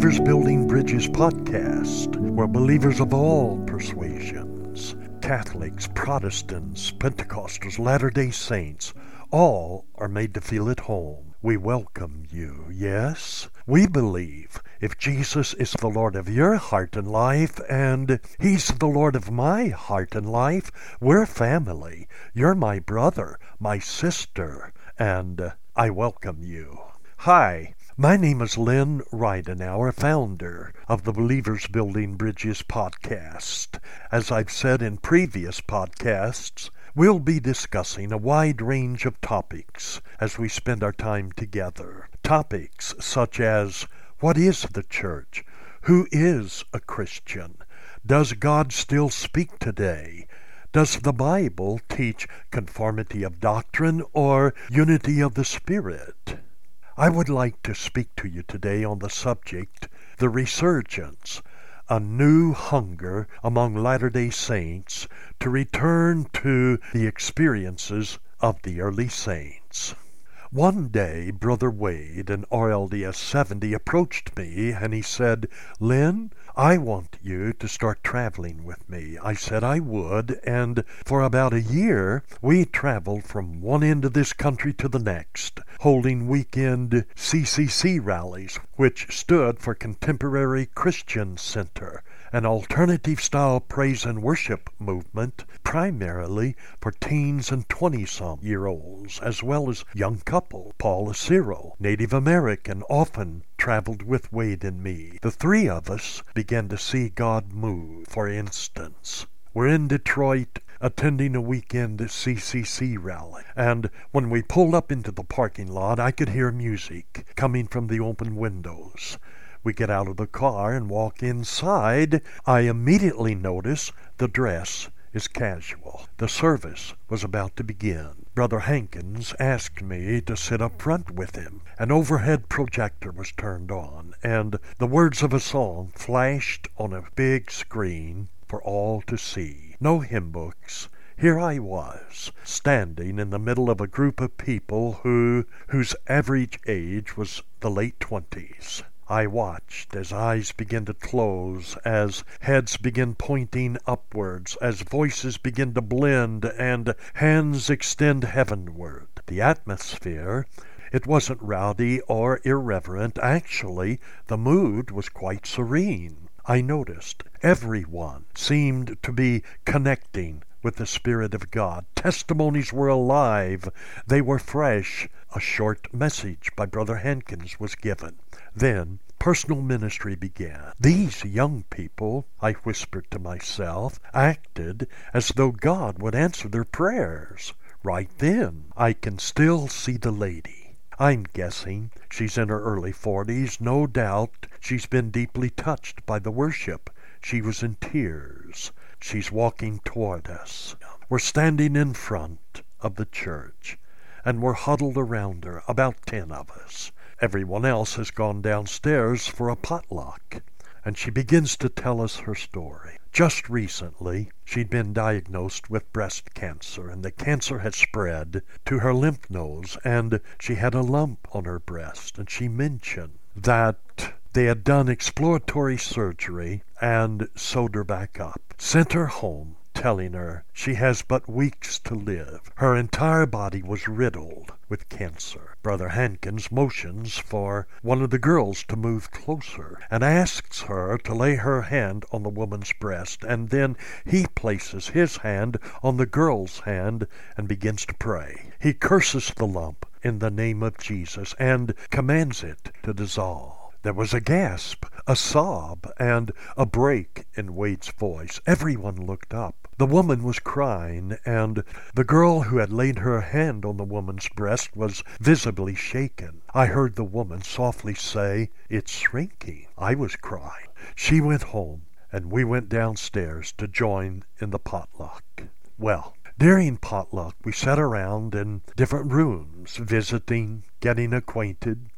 Believers Building Bridges podcast, where believers of all persuasions Catholics, Protestants, Pentecostals, Latter day Saints all are made to feel at home. We welcome you, yes? We believe if Jesus is the Lord of your heart and life, and He's the Lord of my heart and life, we're family. You're my brother, my sister, and I welcome you. Hi, my name is Len Ridenhour, founder of the Believers Building Bridges podcast. As I've said in previous podcasts, we'll be discussing a wide range of topics as we spend our time together. Topics such as what is the church? Who is a Christian? Does God still speak today? Does the Bible teach conformity of doctrine or unity of the Spirit? I would like to speak to you today on the subject, the resurgence, a new hunger among Latter day Saints to return to the experiences of the early saints. One day, Brother Wade, an RLDS 70, approached me and he said, Len, I want you to start traveling with me. I said I would, and for about a year we traveled from one end of this country to the next, holding weekend CCC rallies, which stood for Contemporary Christian Center an alternative style praise and worship movement primarily for teens and 20 some year olds, as well as young couple. Paul Asiro, Native American, often traveled with Wade and me. The three of us began to see God move. For instance, we're in Detroit attending a weekend CCC rally, and when we pulled up into the parking lot, I could hear music coming from the open windows. We get out of the car and walk inside. I immediately notice the dress is casual. The service was about to begin. Brother Hankins asked me to sit up front with him. An overhead projector was turned on, and the words of a song flashed on a big screen for all to see. No hymn books. Here I was, standing in the middle of a group of people who whose average age was the late twenties. I watched as eyes begin to close, as heads begin pointing upwards, as voices begin to blend, and hands extend heavenward. The atmosphere it wasn't rowdy or irreverent. Actually, the mood was quite serene. I noticed everyone seemed to be connecting with the Spirit of God. Testimonies were alive, they were fresh. A short message by Brother Hankins was given. Then personal ministry began. These young people, I whispered to myself, acted as though God would answer their prayers. Right then, I can still see the lady. I'm guessing she's in her early forties. No doubt she's been deeply touched by the worship. She was in tears. She's walking toward us. We're standing in front of the church, and we're huddled around her, about ten of us. Everyone else has gone downstairs for a potluck, and she begins to tell us her story. Just recently, she'd been diagnosed with breast cancer, and the cancer had spread to her lymph nodes, and she had a lump on her breast. And she mentioned that they had done exploratory surgery and sewed her back up, sent her home, telling her she has but weeks to live. Her entire body was riddled with cancer. Brother Hankins motions for one of the girls to move closer and asks her to lay her hand on the woman's breast, and then he places his hand on the girl's hand and begins to pray. He curses the lump in the name of Jesus and commands it to dissolve. There was a gasp, a sob, and a break in Wade's voice. Everyone looked up. The woman was crying, and the girl who had laid her hand on the woman's breast was visibly shaken. I heard the woman softly say, It's shrinking. I was crying. She went home, and we went downstairs to join in the potluck. Well, during potluck, we sat around in different rooms, visiting, getting acquainted.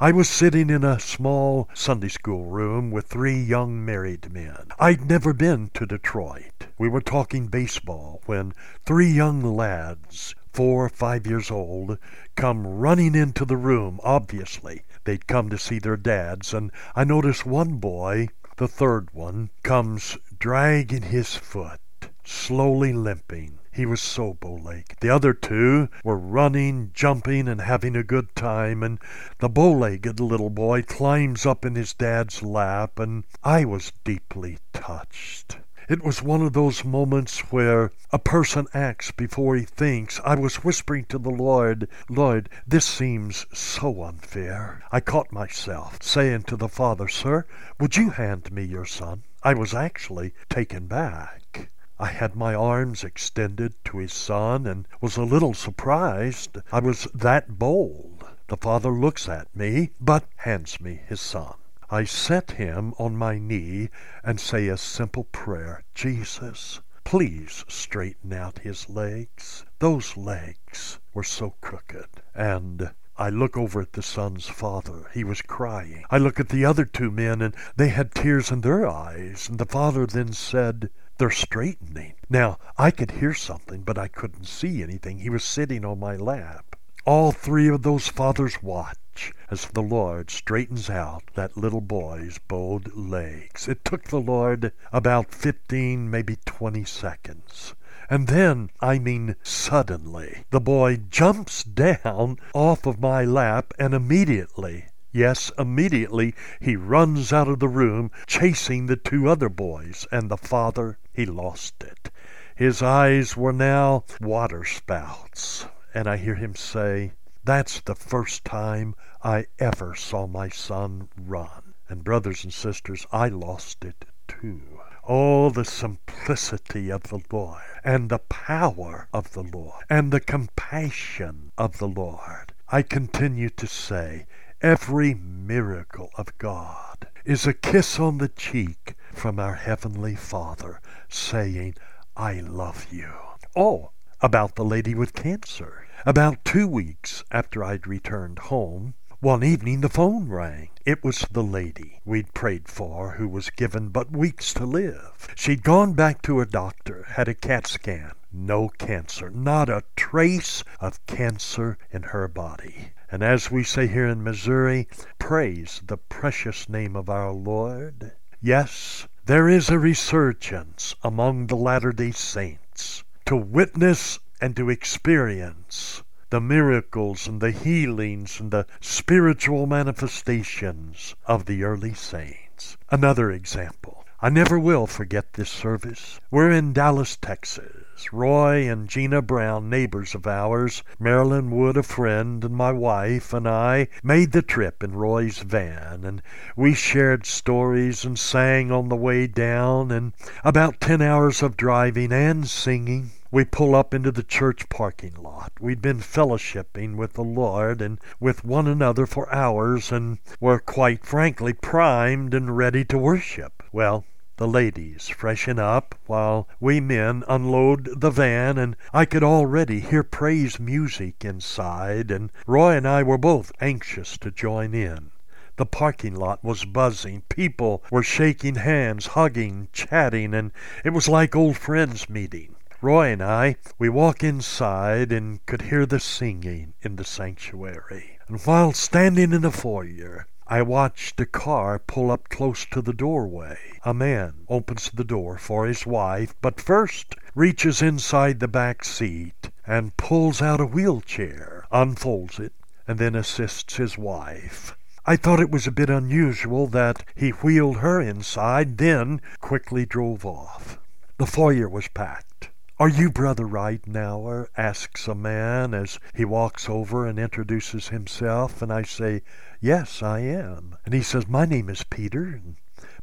I was sitting in a small Sunday school room with three young married men. I'd never been to Detroit. We were talking baseball when three young lads four or five years old, come running into the room. Obviously, they'd come to see their dads, and I notice one boy, the third one, comes dragging his foot, slowly limping. He was so bowleg. The other two were running, jumping, and having a good time, and the bow-legged little boy climbs up in his dad's lap, and I was deeply touched. It was one of those moments where a person acts before he thinks. I was whispering to the Lord, Lord, this seems so unfair. I caught myself saying to the Father, Sir, would you hand me your son? I was actually taken back. I had my arms extended to his son and was a little surprised I was that bold. The father looks at me, but hands me his son. I set him on my knee and say a simple prayer Jesus, please straighten out his legs. Those legs were so crooked. And I look over at the son's father. He was crying. I look at the other two men, and they had tears in their eyes. And the father then said, they're straightening. Now, I could hear something, but I couldn't see anything. He was sitting on my lap. All three of those fathers watch as the Lord straightens out that little boy's bowed legs. It took the Lord about fifteen, maybe twenty seconds. And then, I mean suddenly, the boy jumps down off of my lap and immediately Yes, immediately he runs out of the room, chasing the two other boys, and the father, he lost it. His eyes were now waterspouts, and I hear him say, That's the first time I ever saw my son run. And brothers and sisters, I lost it too. Oh, the simplicity of the Lord, and the power of the Lord, and the compassion of the Lord. I continue to say, Every miracle of God is a kiss on the cheek from our Heavenly Father saying, I love you. Oh, about the lady with cancer. About two weeks after I'd returned home, one evening the phone rang. It was the lady we'd prayed for who was given but weeks to live. She'd gone back to her doctor, had a CAT scan. No cancer, not a trace of cancer in her body. And as we say here in Missouri, praise the precious name of our Lord. Yes, there is a resurgence among the Latter day Saints to witness and to experience the miracles and the healings and the spiritual manifestations of the early saints. Another example. I never will forget this service. We're in Dallas, Texas. Roy and Gina Brown, neighbors of ours, Marilyn Wood, a friend, and my wife and I made the trip in Roy's van, and we shared stories and sang on the way down, and about ten hours of driving and singing. We pull up into the church parking lot. We'd been fellowshipping with the Lord and with one another for hours and were quite frankly primed and ready to worship. Well, the ladies freshen up while we men unload the van, and I could already hear praise music inside, and Roy and I were both anxious to join in. The parking lot was buzzing. People were shaking hands, hugging, chatting, and it was like old friends meeting. Roy and I, we walk inside and could hear the singing in the sanctuary. And while standing in the foyer, I watched a car pull up close to the doorway. A man opens the door for his wife, but first reaches inside the back seat and pulls out a wheelchair, unfolds it, and then assists his wife. I thought it was a bit unusual that he wheeled her inside, then quickly drove off. The foyer was packed. Are you Brother Ridenhour? asks a man as he walks over and introduces himself, and I say, Yes, I am. And he says, My name is Peter,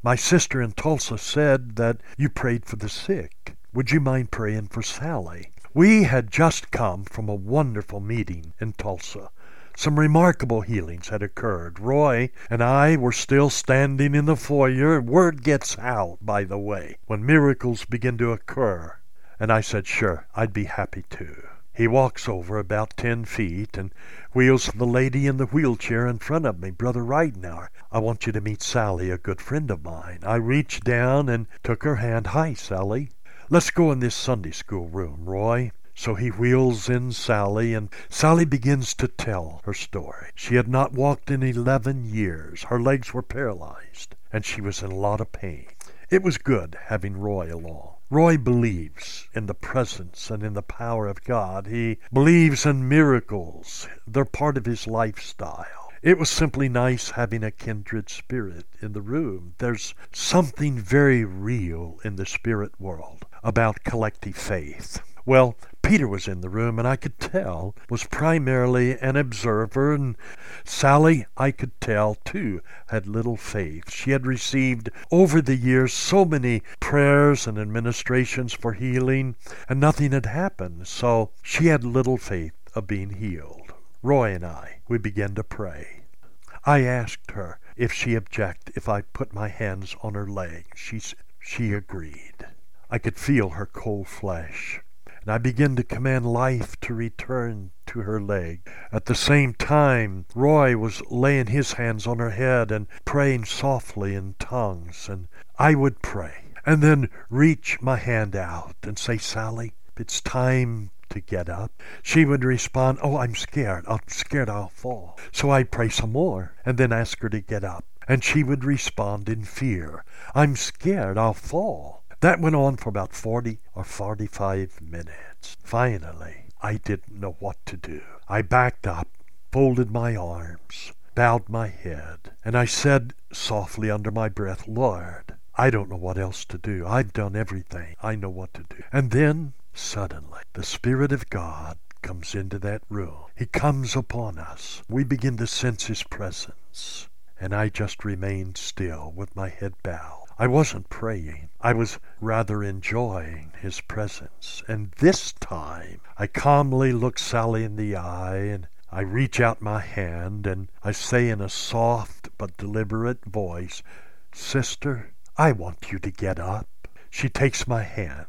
my sister in Tulsa said that you prayed for the sick. Would you mind praying for Sally? We had just come from a wonderful meeting in Tulsa. Some remarkable healings had occurred. Roy and I were still standing in the foyer. Word gets out, by the way, when miracles begin to occur. And I said, Sure, I'd be happy to. He walks over about ten feet and wheels the lady in the wheelchair in front of me. Brother Ridenhour, I want you to meet Sally, a good friend of mine. I reached down and took her hand. Hi, Sally. Let's go in this Sunday school room, Roy. So he wheels in Sally, and Sally begins to tell her story. She had not walked in 11 years. Her legs were paralyzed, and she was in a lot of pain. It was good having Roy along. Roy believes in the presence and in the power of God. He believes in miracles. They're part of his lifestyle. It was simply nice having a kindred spirit in the room. There's something very real in the spirit world about collective faith. Well, Peter was in the room, and I could tell was primarily an observer, and Sally, I could tell too, had little faith. She had received over the years so many prayers and administrations for healing, and nothing had happened, so she had little faith of being healed. Roy and I, we began to pray. I asked her if she object if I put my hands on her leg. She, she agreed. I could feel her cold flesh and I begin to command life to return to her leg. At the same time, Roy was laying his hands on her head and praying softly in tongues, and I would pray, and then reach my hand out and say, Sally, it's time to get up. She would respond, Oh, I'm scared. I'm scared I'll fall. So I'd pray some more and then ask her to get up. And she would respond in fear, I'm scared I'll fall. That went on for about 40 or 45 minutes. Finally, I didn't know what to do. I backed up, folded my arms, bowed my head, and I said softly under my breath, Lord, I don't know what else to do. I've done everything. I know what to do. And then, suddenly, the Spirit of God comes into that room. He comes upon us. We begin to sense His presence. And I just remained still with my head bowed. I wasn't praying. I was rather enjoying his presence. And this time I calmly look Sally in the eye and I reach out my hand and I say in a soft but deliberate voice, Sister, I want you to get up. She takes my hand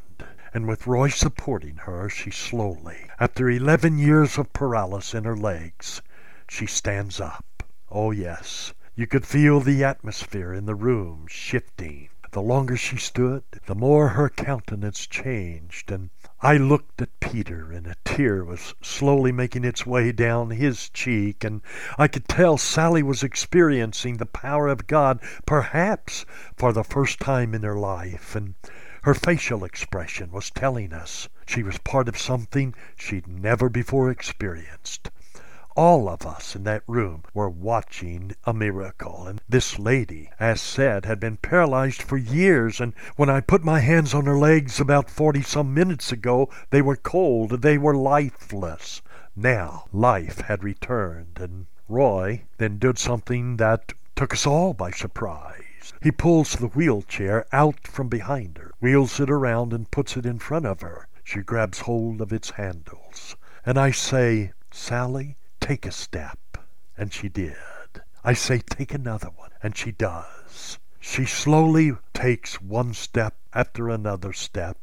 and with Roy supporting her, she slowly, after 11 years of paralysis in her legs, she stands up. Oh, yes, you could feel the atmosphere in the room shifting. The longer she stood, the more her countenance changed, and I looked at Peter, and a tear was slowly making its way down his cheek, and I could tell Sally was experiencing the power of God, perhaps for the first time in her life, and her facial expression was telling us she was part of something she'd never before experienced. All of us in that room were watching a miracle. And this lady, as said, had been paralyzed for years. And when I put my hands on her legs about forty some minutes ago, they were cold. They were lifeless. Now life had returned. And Roy then did something that took us all by surprise. He pulls the wheelchair out from behind her, wheels it around, and puts it in front of her. She grabs hold of its handles. And I say, Sally, take a step. And she did. I say, take another one. And she does. She slowly takes one step after another step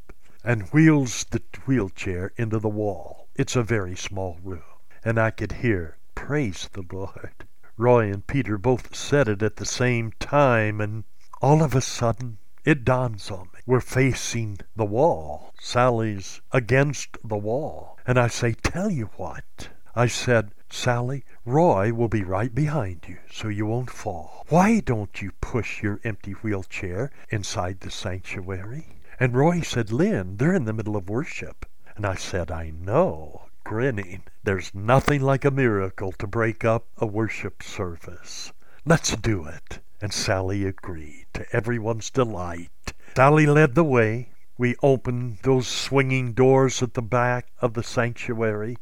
and wheels the wheelchair into the wall. It's a very small room. And I could hear, Praise the Lord. Roy and Peter both said it at the same time, and all of a sudden it dawns on me. We're facing the wall. Sally's against the wall. And I say, Tell you what. I said, Sally, Roy will be right behind you, so you won't fall. Why don't you push your empty wheelchair inside the sanctuary? And Roy said, Lynn, they're in the middle of worship. And I said, I know, grinning. There's nothing like a miracle to break up a worship service. Let's do it. And Sally agreed, to everyone's delight. Sally led the way. We opened those swinging doors at the back of the sanctuary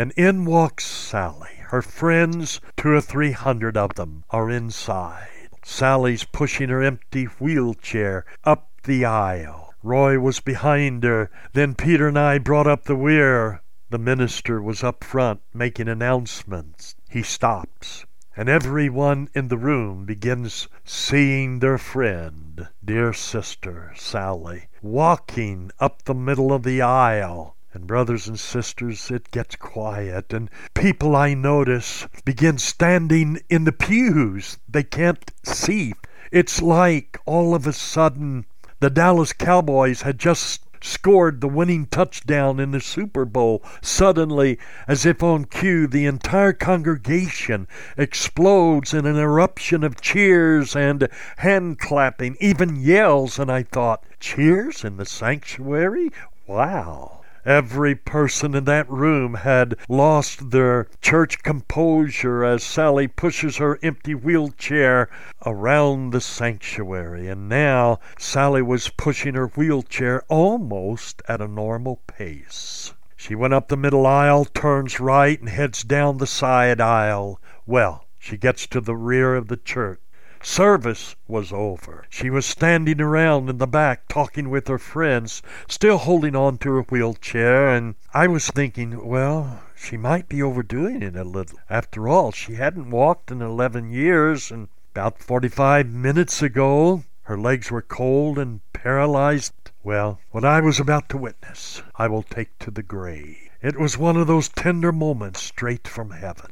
and in walks Sally. Her friends, two or three hundred of them, are inside. Sally's pushing her empty wheelchair up the aisle. Roy was behind her. Then Peter and I brought up the rear. The minister was up front making announcements. He stops, and everyone in the room begins seeing their friend, dear sister Sally, walking up the middle of the aisle and brothers and sisters, it gets quiet, and people I notice begin standing in the pews. They can't see. It's like all of a sudden the Dallas Cowboys had just scored the winning touchdown in the Super Bowl. Suddenly, as if on cue, the entire congregation explodes in an eruption of cheers and hand clapping, even yells, and I thought, cheers in the sanctuary? Wow. Every person in that room had lost their church composure as Sally pushes her empty wheelchair around the sanctuary. And now Sally was pushing her wheelchair almost at a normal pace. She went up the middle aisle, turns right, and heads down the side aisle. Well, she gets to the rear of the church. Service was over. She was standing around in the back talking with her friends, still holding on to her wheelchair, and I was thinking, well, she might be overdoing it a little. After all, she hadn't walked in 11 years, and about 45 minutes ago, her legs were cold and paralyzed. Well, what I was about to witness, I will take to the grave. It was one of those tender moments straight from heaven.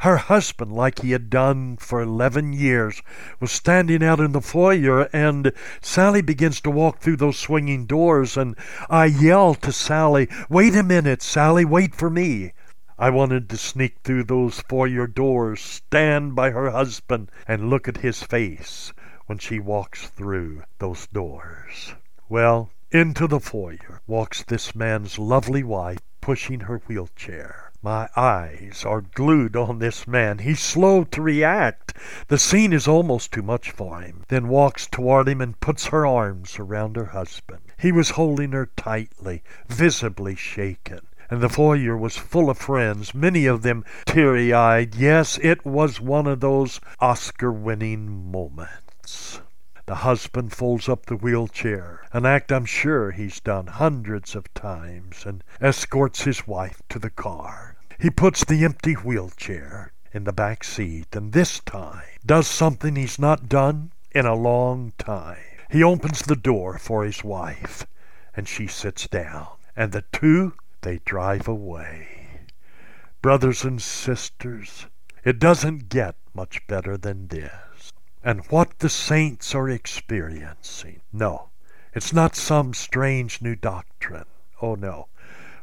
Her husband, like he had done for 11 years, was standing out in the foyer, and Sally begins to walk through those swinging doors, and I yell to Sally, Wait a minute, Sally, wait for me. I wanted to sneak through those foyer doors, stand by her husband, and look at his face when she walks through those doors. Well, into the foyer walks this man's lovely wife, pushing her wheelchair. My eyes are glued on this man. He's slow to react. The scene is almost too much for him. Then walks toward him and puts her arms around her husband. He was holding her tightly, visibly shaken. And the foyer was full of friends, many of them teary eyed. Yes, it was one of those Oscar winning moments. The husband folds up the wheelchair, an act I'm sure he's done hundreds of times, and escorts his wife to the car. He puts the empty wheelchair in the back seat, and this time does something he's not done in a long time. He opens the door for his wife, and she sits down, and the two, they drive away. Brothers and sisters, it doesn't get much better than this and what the saints are experiencing. No, it's not some strange new doctrine. Oh no.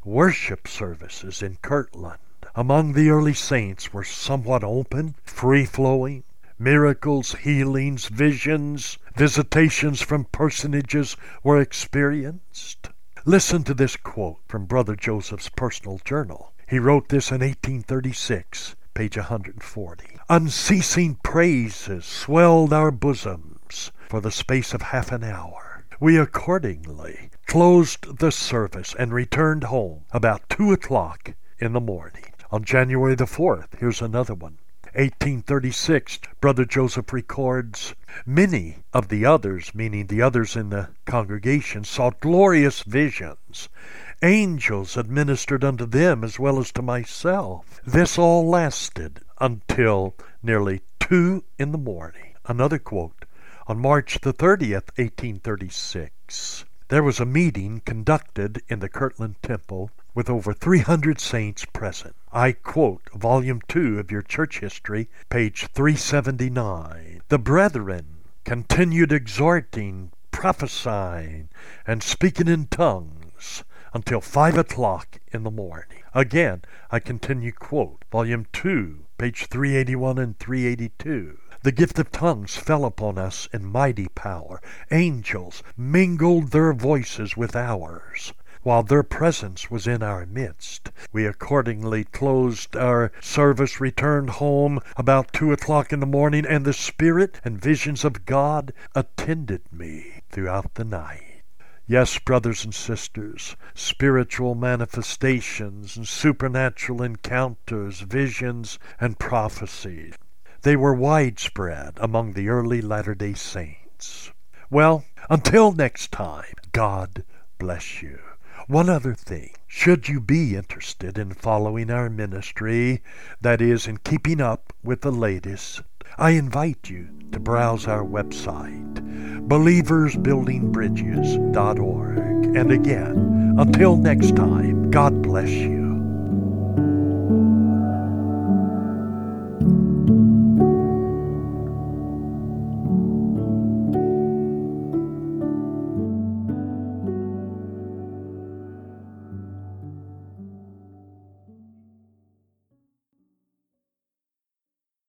Worship services in Kirtland among the early saints were somewhat open, free flowing. Miracles, healings, visions, visitations from personages were experienced. Listen to this quote from Brother Joseph's personal journal. He wrote this in 1836 page 140. Unceasing praises swelled our bosoms for the space of half an hour. We accordingly closed the service and returned home about two o'clock in the morning. On January the 4th, here's another one. 1836, Brother Joseph records, Many of the others, meaning the others in the congregation, saw glorious visions Angels administered unto them as well as to myself. This all lasted until nearly two in the morning. Another quote. On March the 30th, 1836, there was a meeting conducted in the Kirtland Temple with over 300 saints present. I quote Volume 2 of your church history, page 379. The brethren continued exhorting, prophesying, and speaking in tongues until five o'clock in the morning. Again, I continue quote, volume 2, page 381 and 382. The gift of tongues fell upon us in mighty power. Angels mingled their voices with ours. While their presence was in our midst, we accordingly closed our service, returned home about two o'clock in the morning, and the Spirit and visions of God attended me throughout the night. Yes, brothers and sisters, spiritual manifestations and supernatural encounters, visions, and prophecies. They were widespread among the early Latter day Saints. Well, until next time, God bless you. One other thing. Should you be interested in following our ministry, that is, in keeping up with the latest, I invite you to browse our website, believersbuildingbridges.org. And again, until next time, God bless you.